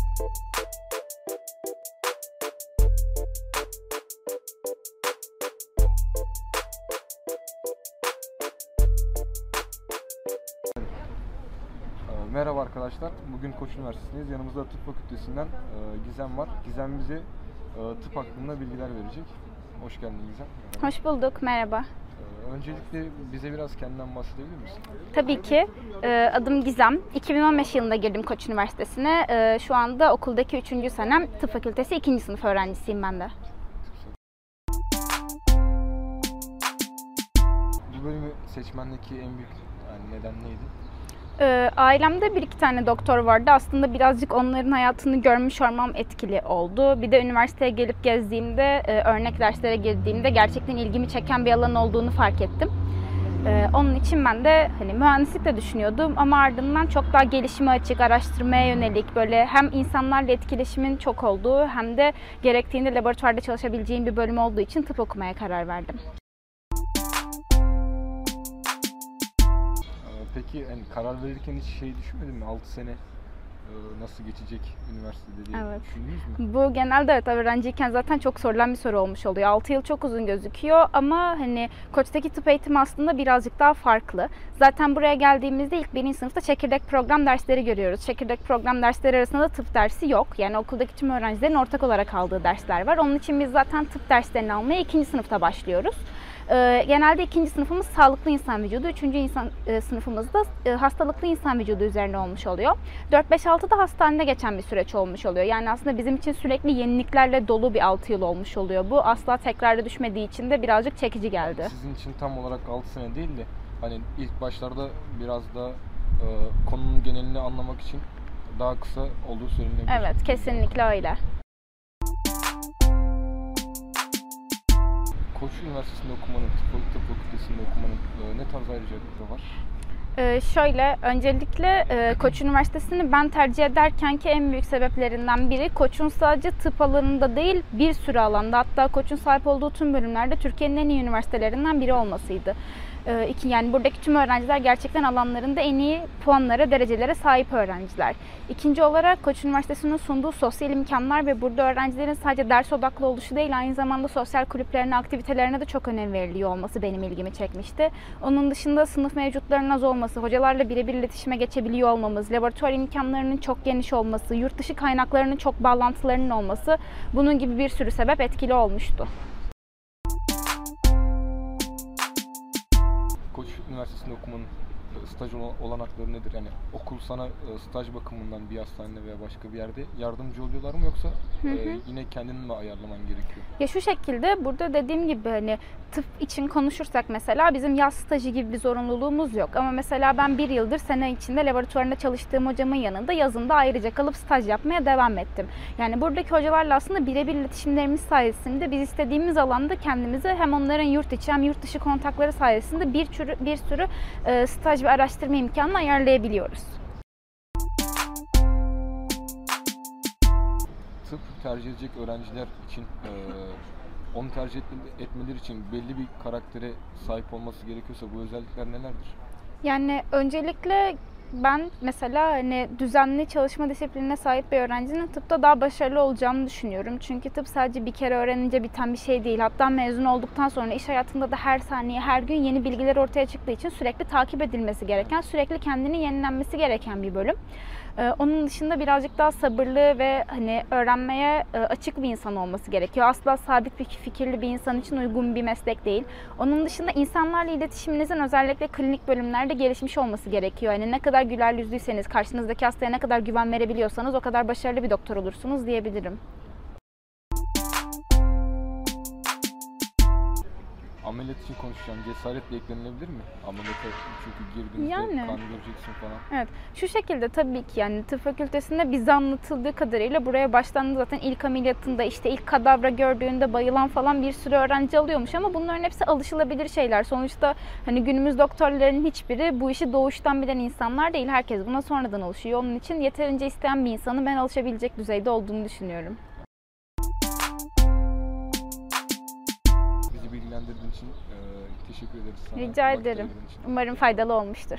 Ee, Merhaba arkadaşlar. Bugün Koç Üniversitesi'ndeyiz. Yanımızda tıp fakültesinden e, Gizem var. Gizem bize e, tıp hakkında bilgiler verecek. Hoş geldin Gizem. Hoş bulduk, merhaba. Ee, Öncelikle bize biraz kendinden bahsedebilir misin? Tabii ki. e, Adım Gizem. 2015 yılında girdim Koç Üniversitesi'ne. E, Şu anda okuldaki 3. senem tıp fakültesi 2. sınıf öğrencisiyim ben de. Bu bölümü seçmendeki en büyük yani neden neydi? E, Ailemde bir iki tane doktor vardı. Aslında birazcık onların hayatını görmüş olmam etkili oldu. Bir de üniversiteye gelip gezdiğimde, e, örnek derslere girdiğimde gerçekten ilgimi çeken bir alan olduğunu fark ettim. E, Onun için ben de hani mühendislik de düşünüyordum ama ardından çok daha gelişime açık, araştırmaya yönelik böyle hem insanlarla etkileşimin çok olduğu hem de gerektiğinde laboratuvarda çalışabileceğim bir bölüm olduğu için tıp okumaya karar verdim. Peki hani karar verirken hiç şey düşünmedin mi? 6 sene e, nasıl geçecek üniversitede diye Evet. düşündünüz mü? Bu genelde evet öğrenciyken zaten çok sorulan bir soru olmuş oluyor. 6 yıl çok uzun gözüküyor ama hani Koç'taki tıp eğitimi aslında birazcık daha farklı. Zaten buraya geldiğimizde ilk birinci sınıfta çekirdek program dersleri görüyoruz. Çekirdek program dersleri arasında da tıp dersi yok. Yani okuldaki tüm öğrencilerin ortak olarak aldığı dersler var. Onun için biz zaten tıp derslerini almaya ikinci sınıfta başlıyoruz. Ee, genelde ikinci sınıfımız sağlıklı insan vücudu, üçüncü insan e, sınıfımız da e, hastalıklı insan vücudu üzerine olmuş oluyor. 4-5-6 da hastanede geçen bir süreç olmuş oluyor. Yani aslında bizim için sürekli yeniliklerle dolu bir 6 yıl olmuş oluyor. Bu asla tekrarda düşmediği için de birazcık çekici geldi. Sizin için tam olarak 6 sene değil de hani ilk başlarda biraz da e, konunun genelini anlamak için daha kısa olduğu söylenebilir. Evet, kesinlikle öyle. Koç Üniversitesi'nde okumanın, tıp, tıp fakültesinde okumanın e, ne tarz ayrıcalıkları var? Ee, şöyle, öncelikle e, Koç Üniversitesi'ni ben tercih ederken ki en büyük sebeplerinden biri Koç'un sadece tıp alanında değil bir sürü alanda hatta Koç'un sahip olduğu tüm bölümlerde Türkiye'nin en iyi üniversitelerinden biri olmasıydı. İki, yani buradaki tüm öğrenciler gerçekten alanlarında en iyi puanlara, derecelere sahip öğrenciler. İkinci olarak Koç Üniversitesi'nin sunduğu sosyal imkanlar ve burada öğrencilerin sadece ders odaklı oluşu değil aynı zamanda sosyal kulüplerine, aktivitelerine de çok önem veriliyor olması benim ilgimi çekmişti. Onun dışında sınıf mevcutlarının az olması, hocalarla birebir iletişime geçebiliyor olmamız, laboratuvar imkanlarının çok geniş olması, yurt dışı kaynaklarının çok bağlantılarının olması bunun gibi bir sürü sebep etkili olmuştu. Koç Üniversitesi'nde okumanın staj ola- olanakları nedir? Yani okul sana e, staj bakımından bir hastanede veya başka bir yerde yardımcı oluyorlar mı yoksa e, yine kendin mi ayarlaman gerekiyor? Ya şu şekilde burada dediğim gibi hani tıp için konuşursak mesela bizim yaz stajı gibi bir zorunluluğumuz yok. Ama mesela ben bir yıldır sene içinde laboratuvarında çalıştığım hocamın yanında yazında ayrıca kalıp staj yapmaya devam ettim. Yani buradaki hocalarla aslında birebir iletişimlerimiz sayesinde biz istediğimiz alanda kendimizi hem onların yurt içi hem yurt dışı kontakları sayesinde bir sürü, bir sürü e, staj ve araştırma imkanını ayarlayabiliyoruz. Tıp tercih edecek öğrenciler için e, onu tercih etme- etmeleri için belli bir karaktere sahip olması gerekiyorsa bu özellikler nelerdir? Yani öncelikle ben mesela hani düzenli çalışma disiplinine sahip bir öğrencinin tıpta daha başarılı olacağını düşünüyorum. Çünkü tıp sadece bir kere öğrenince biten bir şey değil. Hatta mezun olduktan sonra iş hayatında da her saniye, her gün yeni bilgiler ortaya çıktığı için sürekli takip edilmesi gereken, sürekli kendini yenilenmesi gereken bir bölüm. Ee, Onun dışında birazcık daha sabırlı ve hani öğrenmeye e, açık bir insan olması gerekiyor. Asla sabit bir fikirli bir insan için uygun bir meslek değil. Onun dışında insanlarla iletişiminizin özellikle klinik bölümlerde gelişmiş olması gerekiyor. Yani ne kadar güler yüzlüyseniz, karşınızdaki hastaya ne kadar güven verebiliyorsanız o kadar başarılı bir doktor olursunuz diyebilirim. Ameliyat için konuşacağım. Cesaretle eklenilebilir mi? Ameliyata çünkü girdiğinizde Yani. kan göreceksin falan. Evet. Şu şekilde tabii ki yani tıp fakültesinde bize anlatıldığı kadarıyla buraya başlandı zaten ilk ameliyatında işte ilk kadavra gördüğünde bayılan falan bir sürü öğrenci alıyormuş ama bunların hepsi alışılabilir şeyler. Sonuçta hani günümüz doktorlarının hiçbiri bu işi doğuştan bilen insanlar değil. Herkes buna sonradan alışıyor. Onun için yeterince isteyen bir insanın ben alışabilecek düzeyde olduğunu düşünüyorum. Bilgilendirdiğin için e, teşekkür ederiz sana. Rica Vakit ederim. ayırdığın için. Umarım faydalı olmuştur.